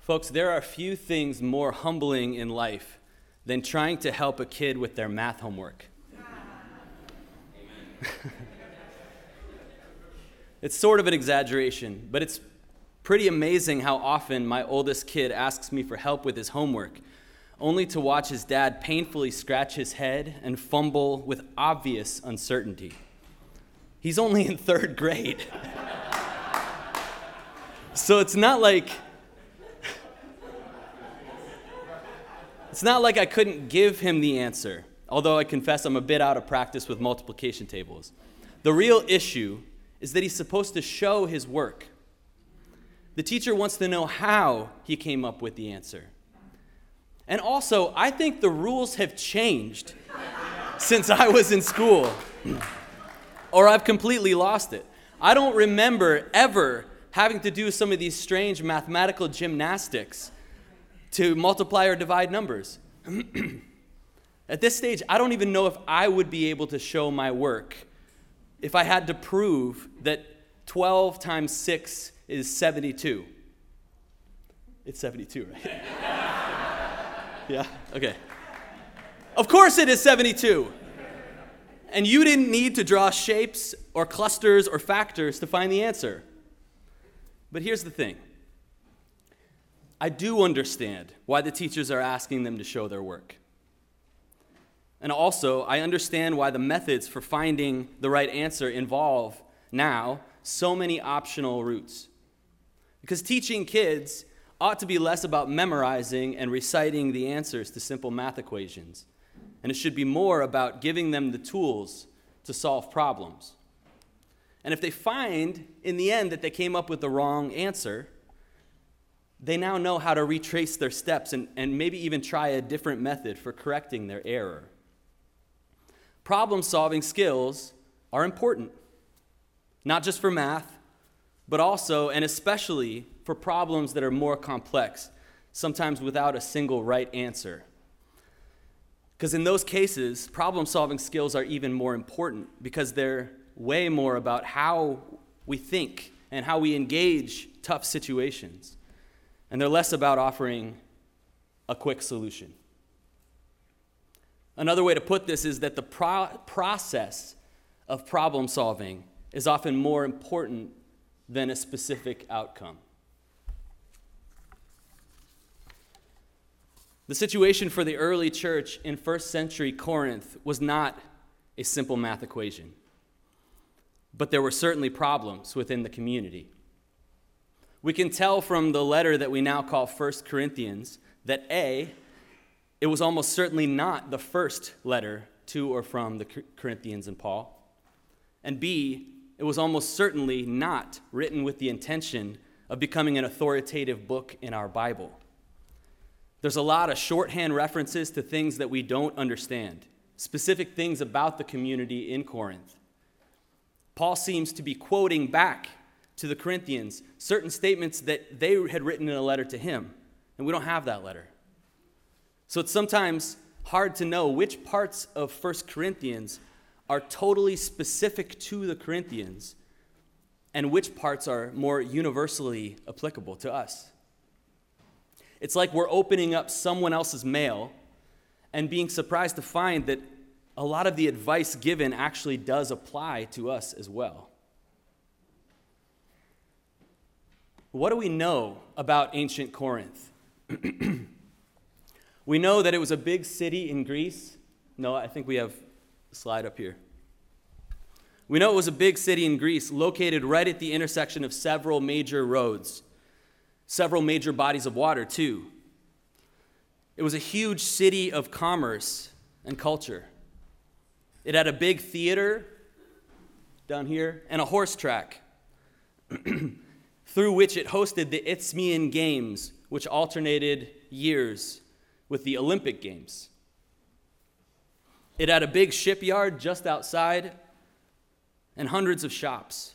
Folks, there are few things more humbling in life than trying to help a kid with their math homework. it's sort of an exaggeration, but it's pretty amazing how often my oldest kid asks me for help with his homework, only to watch his dad painfully scratch his head and fumble with obvious uncertainty. He's only in third grade. so it's not like it's not like I couldn't give him the answer, although I confess I'm a bit out of practice with multiplication tables. The real issue is that he's supposed to show his work. The teacher wants to know how he came up with the answer. And also, I think the rules have changed since I was in school or I've completely lost it. I don't remember ever having to do some of these strange mathematical gymnastics to multiply or divide numbers. At this stage, I don't even know if I would be able to show my work if I had to prove that 12 times 6 is 72. It's 72, right? yeah, okay. Of course it is 72. And you didn't need to draw shapes or clusters or factors to find the answer. But here's the thing I do understand why the teachers are asking them to show their work. And also, I understand why the methods for finding the right answer involve now so many optional routes. Because teaching kids ought to be less about memorizing and reciting the answers to simple math equations and it should be more about giving them the tools to solve problems. And if they find in the end that they came up with the wrong answer, they now know how to retrace their steps and, and maybe even try a different method for correcting their error. Problem solving skills are important, not just for math, but also and especially for problems that are more complex, sometimes without a single right answer. Because in those cases, problem solving skills are even more important because they're way more about how we think and how we engage tough situations. And they're less about offering a quick solution. Another way to put this is that the pro- process of problem solving is often more important than a specific outcome. The situation for the early church in first century Corinth was not a simple math equation, but there were certainly problems within the community. We can tell from the letter that we now call 1 Corinthians that A, it was almost certainly not the first letter to or from the Corinthians and Paul, and B, it was almost certainly not written with the intention of becoming an authoritative book in our Bible. There's a lot of shorthand references to things that we don't understand, specific things about the community in Corinth. Paul seems to be quoting back to the Corinthians certain statements that they had written in a letter to him, and we don't have that letter. So it's sometimes hard to know which parts of 1 Corinthians are totally specific to the Corinthians and which parts are more universally applicable to us. It's like we're opening up someone else's mail and being surprised to find that a lot of the advice given actually does apply to us as well. What do we know about ancient Corinth? we know that it was a big city in Greece. No, I think we have a slide up here. We know it was a big city in Greece located right at the intersection of several major roads several major bodies of water, too. It was a huge city of commerce and culture. It had a big theater down here and a horse track through which it hosted the Isthmian Games, which alternated years with the Olympic Games. It had a big shipyard just outside and hundreds of shops.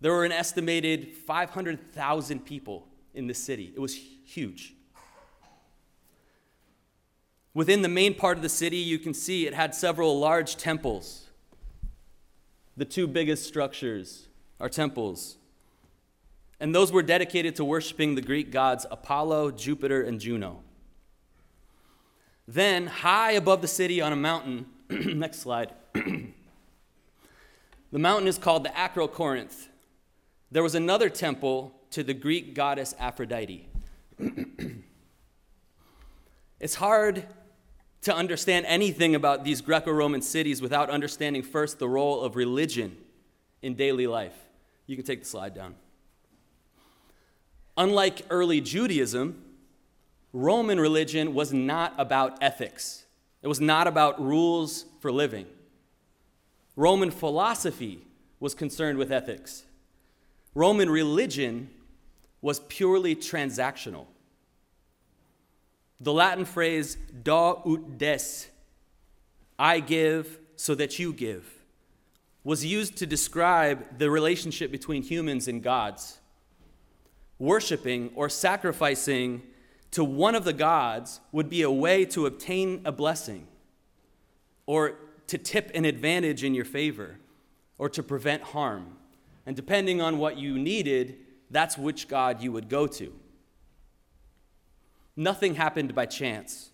There were an estimated 500,000 people in the city. It was huge. Within the main part of the city, you can see it had several large temples. The two biggest structures are temples. And those were dedicated to worshiping the Greek gods Apollo, Jupiter, and Juno. Then, high above the city on a mountain, next slide, the mountain is called the Acrocorinth. There was another temple to the Greek goddess Aphrodite. it's hard to understand anything about these Greco Roman cities without understanding first the role of religion in daily life. You can take the slide down. Unlike early Judaism, Roman religion was not about ethics, it was not about rules for living. Roman philosophy was concerned with ethics. Roman religion was purely transactional. The Latin phrase da ut des," I give so that you give, was used to describe the relationship between humans and gods. Worshipping or sacrificing to one of the gods would be a way to obtain a blessing, or to tip an advantage in your favor, or to prevent harm. And depending on what you needed, that's which God you would go to. Nothing happened by chance.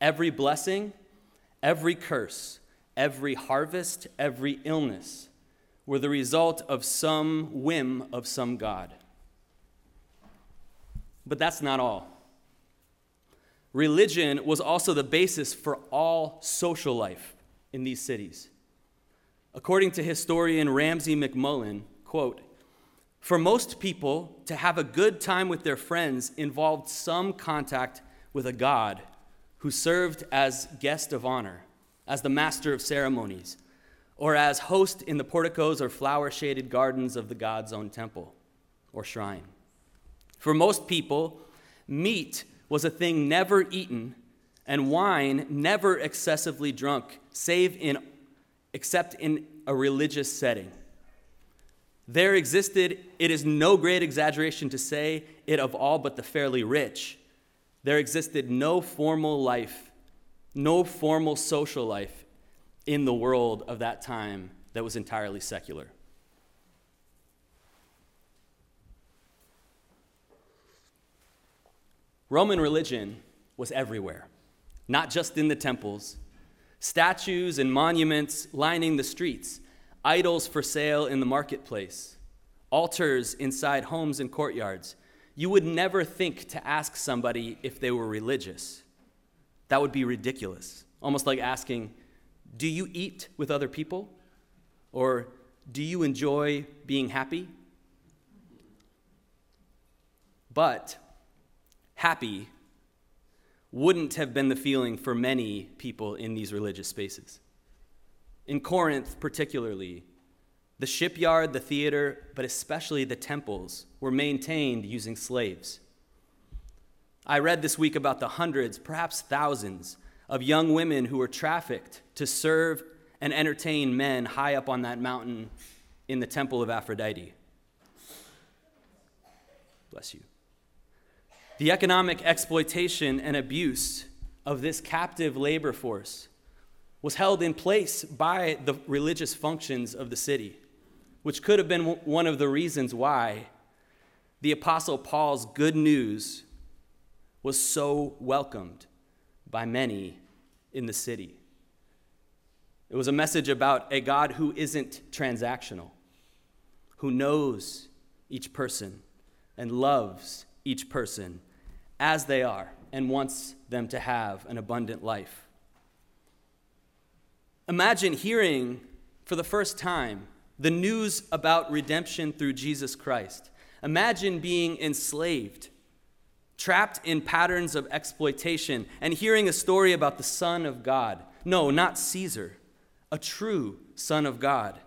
Every blessing, every curse, every harvest, every illness were the result of some whim of some God. But that's not all. Religion was also the basis for all social life in these cities. According to historian Ramsey MacMullen, quote, for most people, to have a good time with their friends involved some contact with a god who served as guest of honor, as the master of ceremonies, or as host in the porticos or flower shaded gardens of the god's own temple or shrine. For most people, meat was a thing never eaten and wine never excessively drunk, save in, except in a religious setting. There existed, it is no great exaggeration to say it of all but the fairly rich. There existed no formal life, no formal social life in the world of that time that was entirely secular. Roman religion was everywhere, not just in the temples. Statues and monuments lining the streets idols for sale in the marketplace, altars inside homes and courtyards. You would never think to ask somebody if they were religious. That would be ridiculous. Almost like asking, Do you eat with other people? Or do you enjoy being happy? But happy wouldn't have been the feeling for many people in these religious spaces. In Corinth, particularly, the shipyard, the theater, but especially the temples were maintained using slaves. I read this week about the hundreds, perhaps thousands, of young women who were trafficked to serve and entertain men high up on that mountain in the temple of Aphrodite. Bless you. The economic exploitation and abuse of this captive labor force was held in place by the religious functions of the city, which could have been one of the reasons why the Apostle Paul's good news was so welcomed by many in the city. It was a message about a God who isn't transactional, who knows each person and loves each person as they are and wants them to have an abundant life. Imagine hearing for the first time the news about redemption through Jesus Christ. Imagine being enslaved, trapped in patterns of exploitation, and hearing a story about the Son of God. No, not Caesar, a true Son of God,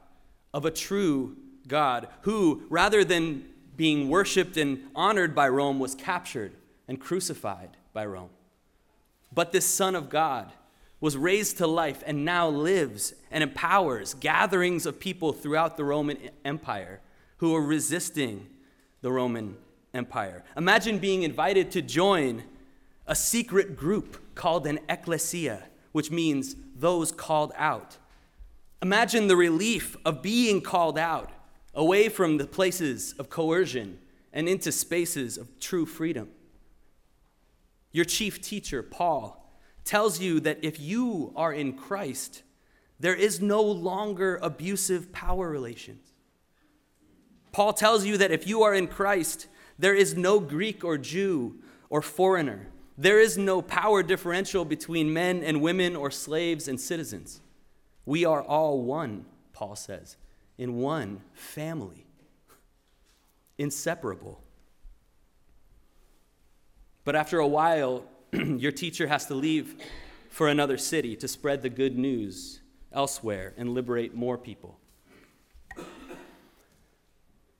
of a true God who, rather than being worshiped and honored by Rome, was captured and crucified by Rome. But this Son of God, was raised to life and now lives and empowers gatherings of people throughout the Roman Empire who are resisting the Roman Empire. Imagine being invited to join a secret group called an ecclesia, which means those called out. Imagine the relief of being called out away from the places of coercion and into spaces of true freedom. Your chief teacher, Paul, tells you that if you are in Christ, there is no longer abusive power relations. Paul tells you that if you are in Christ, there is no Greek or Jew or foreigner. There is no power differential between men and women or slaves and citizens. We are all one, Paul says, in one family, inseparable. But after a while, your teacher has to leave for another city to spread the good news elsewhere and liberate more people.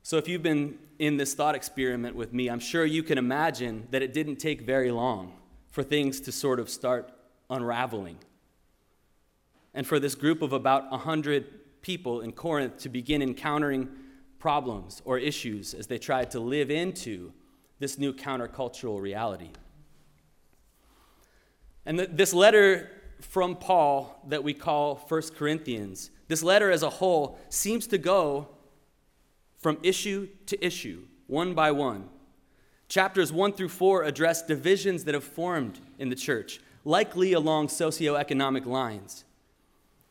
So, if you've been in this thought experiment with me, I'm sure you can imagine that it didn't take very long for things to sort of start unraveling. And for this group of about 100 people in Corinth to begin encountering problems or issues as they tried to live into this new countercultural reality. And this letter from Paul that we call 1 Corinthians, this letter as a whole seems to go from issue to issue, one by one. Chapters 1 through 4 address divisions that have formed in the church, likely along socioeconomic lines.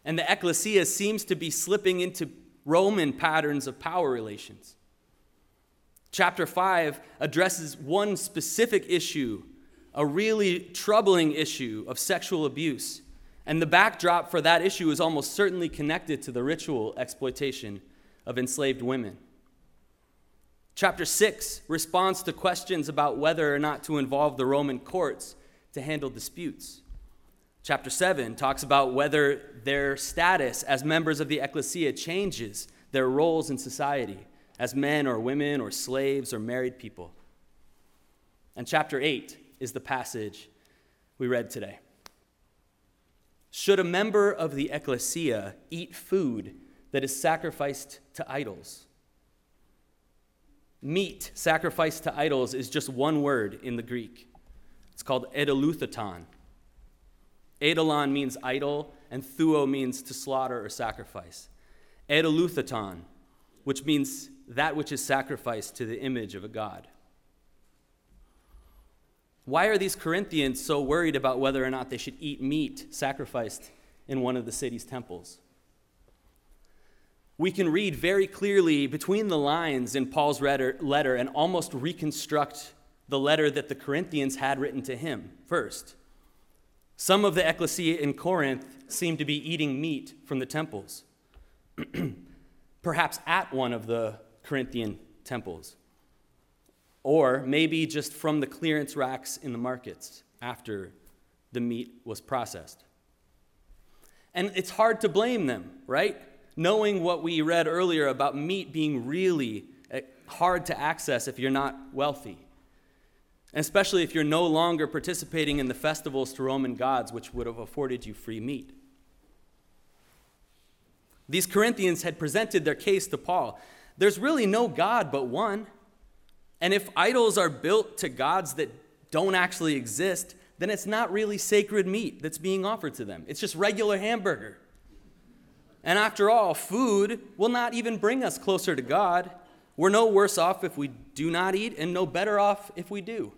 And the ecclesia seems to be slipping into Roman patterns of power relations. Chapter 5 addresses one specific issue, a really troubling issue of sexual abuse. And the backdrop for that issue is almost certainly connected to the ritual exploitation of enslaved women. Chapter 6 responds to questions about whether or not to involve the Roman courts to handle disputes. Chapter 7 talks about whether their status as members of the ecclesia changes their roles in society as men or women or slaves or married people. And chapter 8 is the passage we read today. Should a member of the ecclesia eat food that is sacrificed to idols? Meat sacrificed to idols is just one word in the Greek. It's called eidolothuton. Eidolon means idol, and thuo means to slaughter or sacrifice. Eidolothuton, which means that which is sacrificed to the image of a god. Why are these Corinthians so worried about whether or not they should eat meat sacrificed in one of the city's temples? we can read very clearly between the lines in Paul's letter and almost reconstruct the letter that the Corinthians had written to him first. Some of the ecclesia in Corinth seemed to be eating meat from the temples, perhaps at one of the Corinthian temples, or maybe just from the clearance racks in the markets after the meat was processed. And it's hard to blame them, right? knowing what we read earlier about meat being really eh, hard to access if you're not wealthy, and especially if you're no longer participating in the festivals to Roman gods, which would have afforded you free meat. These Corinthians had presented their case to Paul. There's really no God but one. And if idols are built to gods that don't actually exist, then it's not really sacred meat that's being offered to them. It's just regular hamburger. And after all, food will not even bring us closer to God. We're no worse off if we do not eat, and no better off if we do.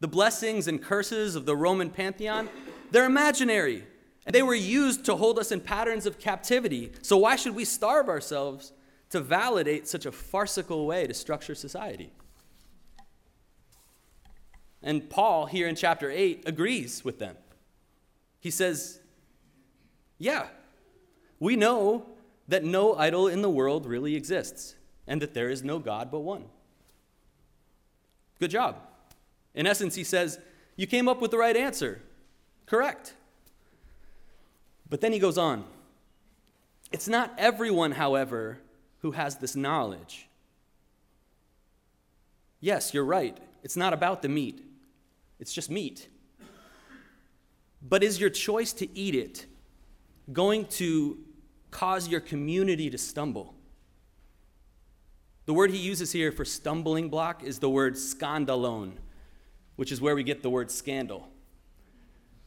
The blessings and curses of the Roman pantheon, they're imaginary, and they were used to hold us in patterns of captivity. So why should we starve ourselves to validate such a farcical way to structure society? And Paul, here in chapter 8, agrees with them. He says, Yeah, we know that no idol in the world really exists and that there is no God but one. Good job. In essence, he says, You came up with the right answer. Correct. But then he goes on. It's not everyone, however, who has this knowledge. Yes, you're right. It's not about the meat, it's just meat. But is your choice to eat it going to cause your community to stumble. The word he uses here for stumbling block is the word skandalon, which is where we get the word scandal.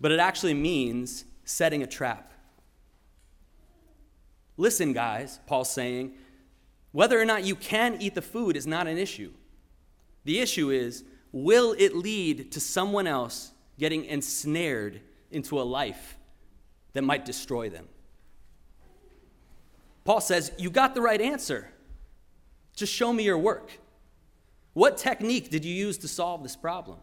But it actually means setting a trap. Listen, guys, Paul's saying, whether or not you can eat the food is not an issue. The issue is will it lead to someone else getting ensnared into a life that might destroy them? Paul says, You got the right answer. Just show me your work. What technique did you use to solve this problem?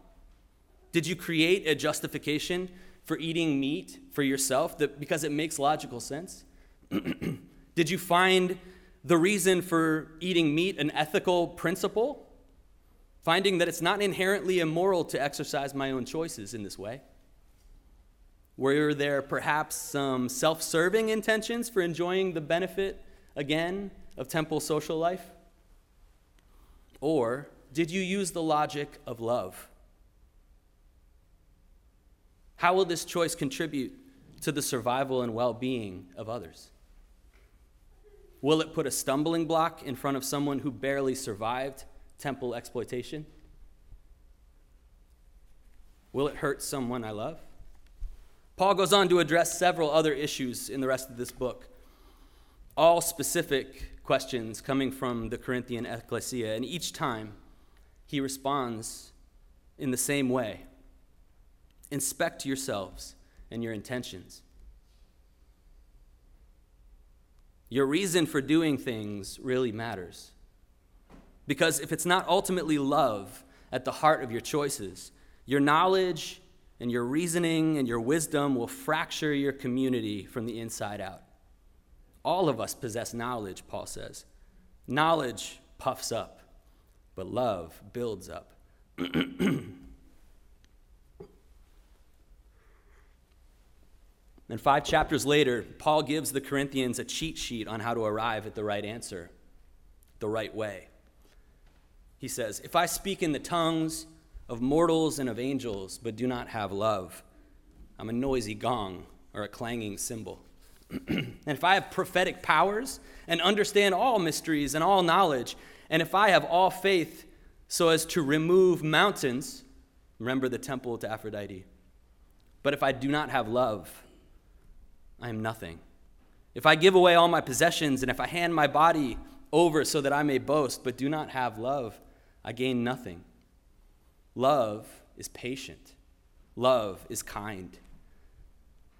Did you create a justification for eating meat for yourself that, because it makes logical sense? did you find the reason for eating meat an ethical principle? Finding that it's not inherently immoral to exercise my own choices in this way? Were there perhaps some self serving intentions for enjoying the benefit, again, of temple social life? Or did you use the logic of love? How will this choice contribute to the survival and well being of others? Will it put a stumbling block in front of someone who barely survived temple exploitation? Will it hurt someone I love? Paul goes on to address several other issues in the rest of this book, all specific questions coming from the Corinthian ecclesia, and each time he responds in the same way Inspect yourselves and your intentions. Your reason for doing things really matters. Because if it's not ultimately love at the heart of your choices, your knowledge and your reasoning and your wisdom will fracture your community from the inside out. All of us possess knowledge, Paul says. Knowledge puffs up, but love builds up. And five chapters later, Paul gives the Corinthians a cheat sheet on how to arrive at the right answer, the right way. He says, If I speak in the tongues of mortals and of angels, but do not have love, I'm a noisy gong or a clanging cymbal. and if I have prophetic powers and understand all mysteries and all knowledge, and if I have all faith so as to remove mountains, remember the temple to Aphrodite. But if I do not have love, I am nothing. If I give away all my possessions and if I hand my body over so that I may boast, but do not have love, I gain nothing. Love is patient, love is kind.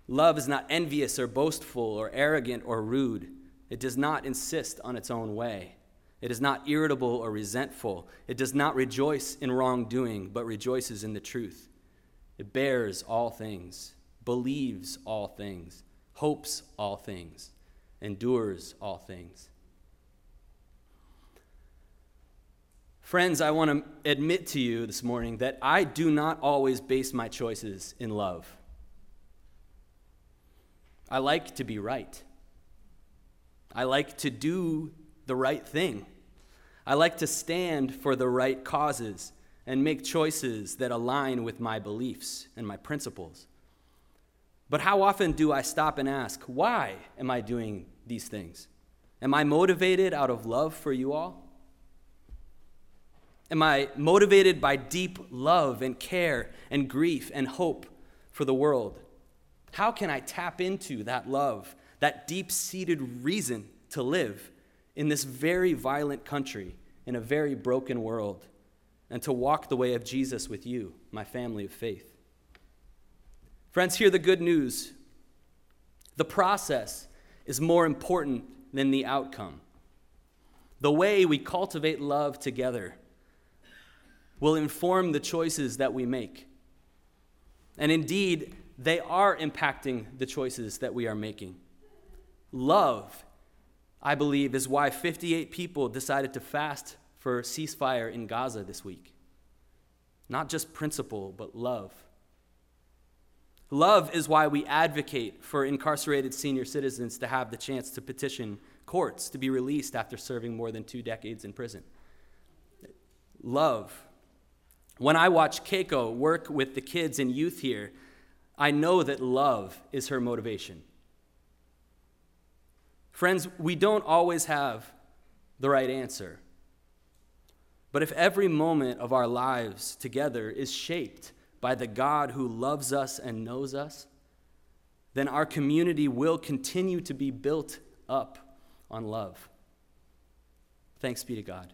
Love is not envious or boastful or arrogant or rude. It does not insist on its own way. It is not irritable or resentful. It does not rejoice in wrongdoing, but rejoices in the truth. It bears all things, believes all things hopes all things, endures all things. Friends, I want to admit to you this morning that I do not always base my choices in love. I like to be right. I like to do the right thing. I like to stand for the right causes and make choices that align with my beliefs and my principles. But how often do I stop and ask, why am I doing these things? Am I motivated out of love for you all? Am I motivated by deep love and care and grief and hope for the world? How can I tap into that love, that deep seated reason to live in this very violent country, in a very broken world, and to walk the way of Jesus with you, my family of faith? Friends, hear the good news. The process is more important than the outcome. The way we cultivate love together will inform the choices that we make. And indeed, they are impacting the choices that we are making. Love, I believe, is why 58 people decided to fast for ceasefire in Gaza this week. Not just principle, but love. Love is why we advocate for incarcerated senior citizens to have the chance to petition courts to be released after serving more than two decades in prison. Love. When I watch Keiko work with the kids and youth here, I know that love is her motivation. Friends, we don't always have the right answer. But if every moment of our lives together is shaped by the God who loves us and knows us, then our community will continue to be built up on love. Thanks be to God.